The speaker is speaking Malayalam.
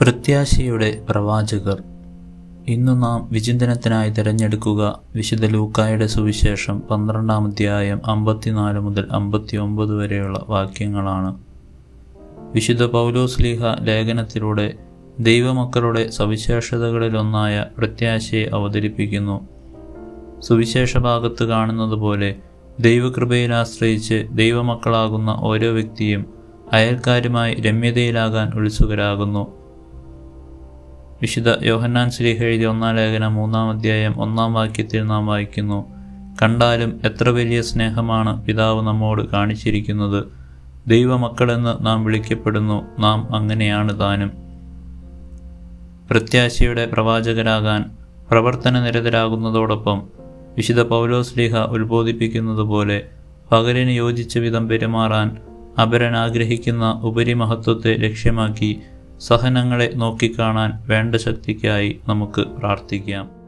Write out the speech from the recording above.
പ്രത്യാശയുടെ പ്രവാചകർ. ഇന്നു നാം വിചിന്തനത്തിനായി തിരഞ്ഞെടുക്കുക വിശുദ്ധ ലൂക്കായുടെ സുവിശേഷം പന്ത്രണ്ടാം അധ്യായം അമ്പത്തിനാല് മുതൽ അമ്പത്തിയൊമ്പത് വരെയുള്ള വാക്യങ്ങളാണ്. വിശുദ്ധ പൗലോസ്ലീഹ ലേഖനത്തിലൂടെ ദൈവമക്കളുടെ സവിശേഷതകളിലൊന്നായ പ്രത്യാശയെ അവതരിപ്പിക്കുന്നു. സുവിശേഷ ഭാഗത്ത് കാണുന്നത് പോലെ ദൈവകൃപയിൽ ആശ്രയിച്ച് ദൈവമക്കളാകുന്ന ഓരോ വ്യക്തിയും അയൽക്കാരുമായി രമ്യതയിലാകാൻ ഉത്സുകരാകുന്നു. വിശുദ്ധ യോഹന്നാൻ ശ്രീഹ എഴുതിയ ഒന്നാം ലേഖനം മൂന്നാം അധ്യായം ഒന്നാം വാക്യത്തിൽ നാം വായിക്കുന്നു. കണ്ടാലും എത്ര വലിയ സ്നേഹമാണ് പിതാവ് നമ്മോട് കാണിച്ചിരിക്കുന്നത്. ദൈവമക്കളെന്ന് നാം വിളിക്കപ്പെടുന്നു. നാം അങ്ങനെയാണ് താനും. പ്രത്യാശയുടെ പ്രവാചകരാകാൻ പ്രവർത്തന നിരതരാകുന്നതോടൊപ്പം വിശുദ്ധ പൗലോസ്ലിഹ ഉത്ബോധിപ്പിക്കുന്നത് പോലെ പകലിന് യോജിച്ച വിധം പെരുമാറാൻ അപരൻ ആഗ്രഹിക്കുന്ന ഉപരിമഹത്വത്തെ ലക്ഷ്യമാക്കി സഹനങ്ങളെ നോക്കിക്കാണാൻ വേണ്ട ശക്തിക്കായി നമുക്ക് പ്രാർത്ഥിക്കാം.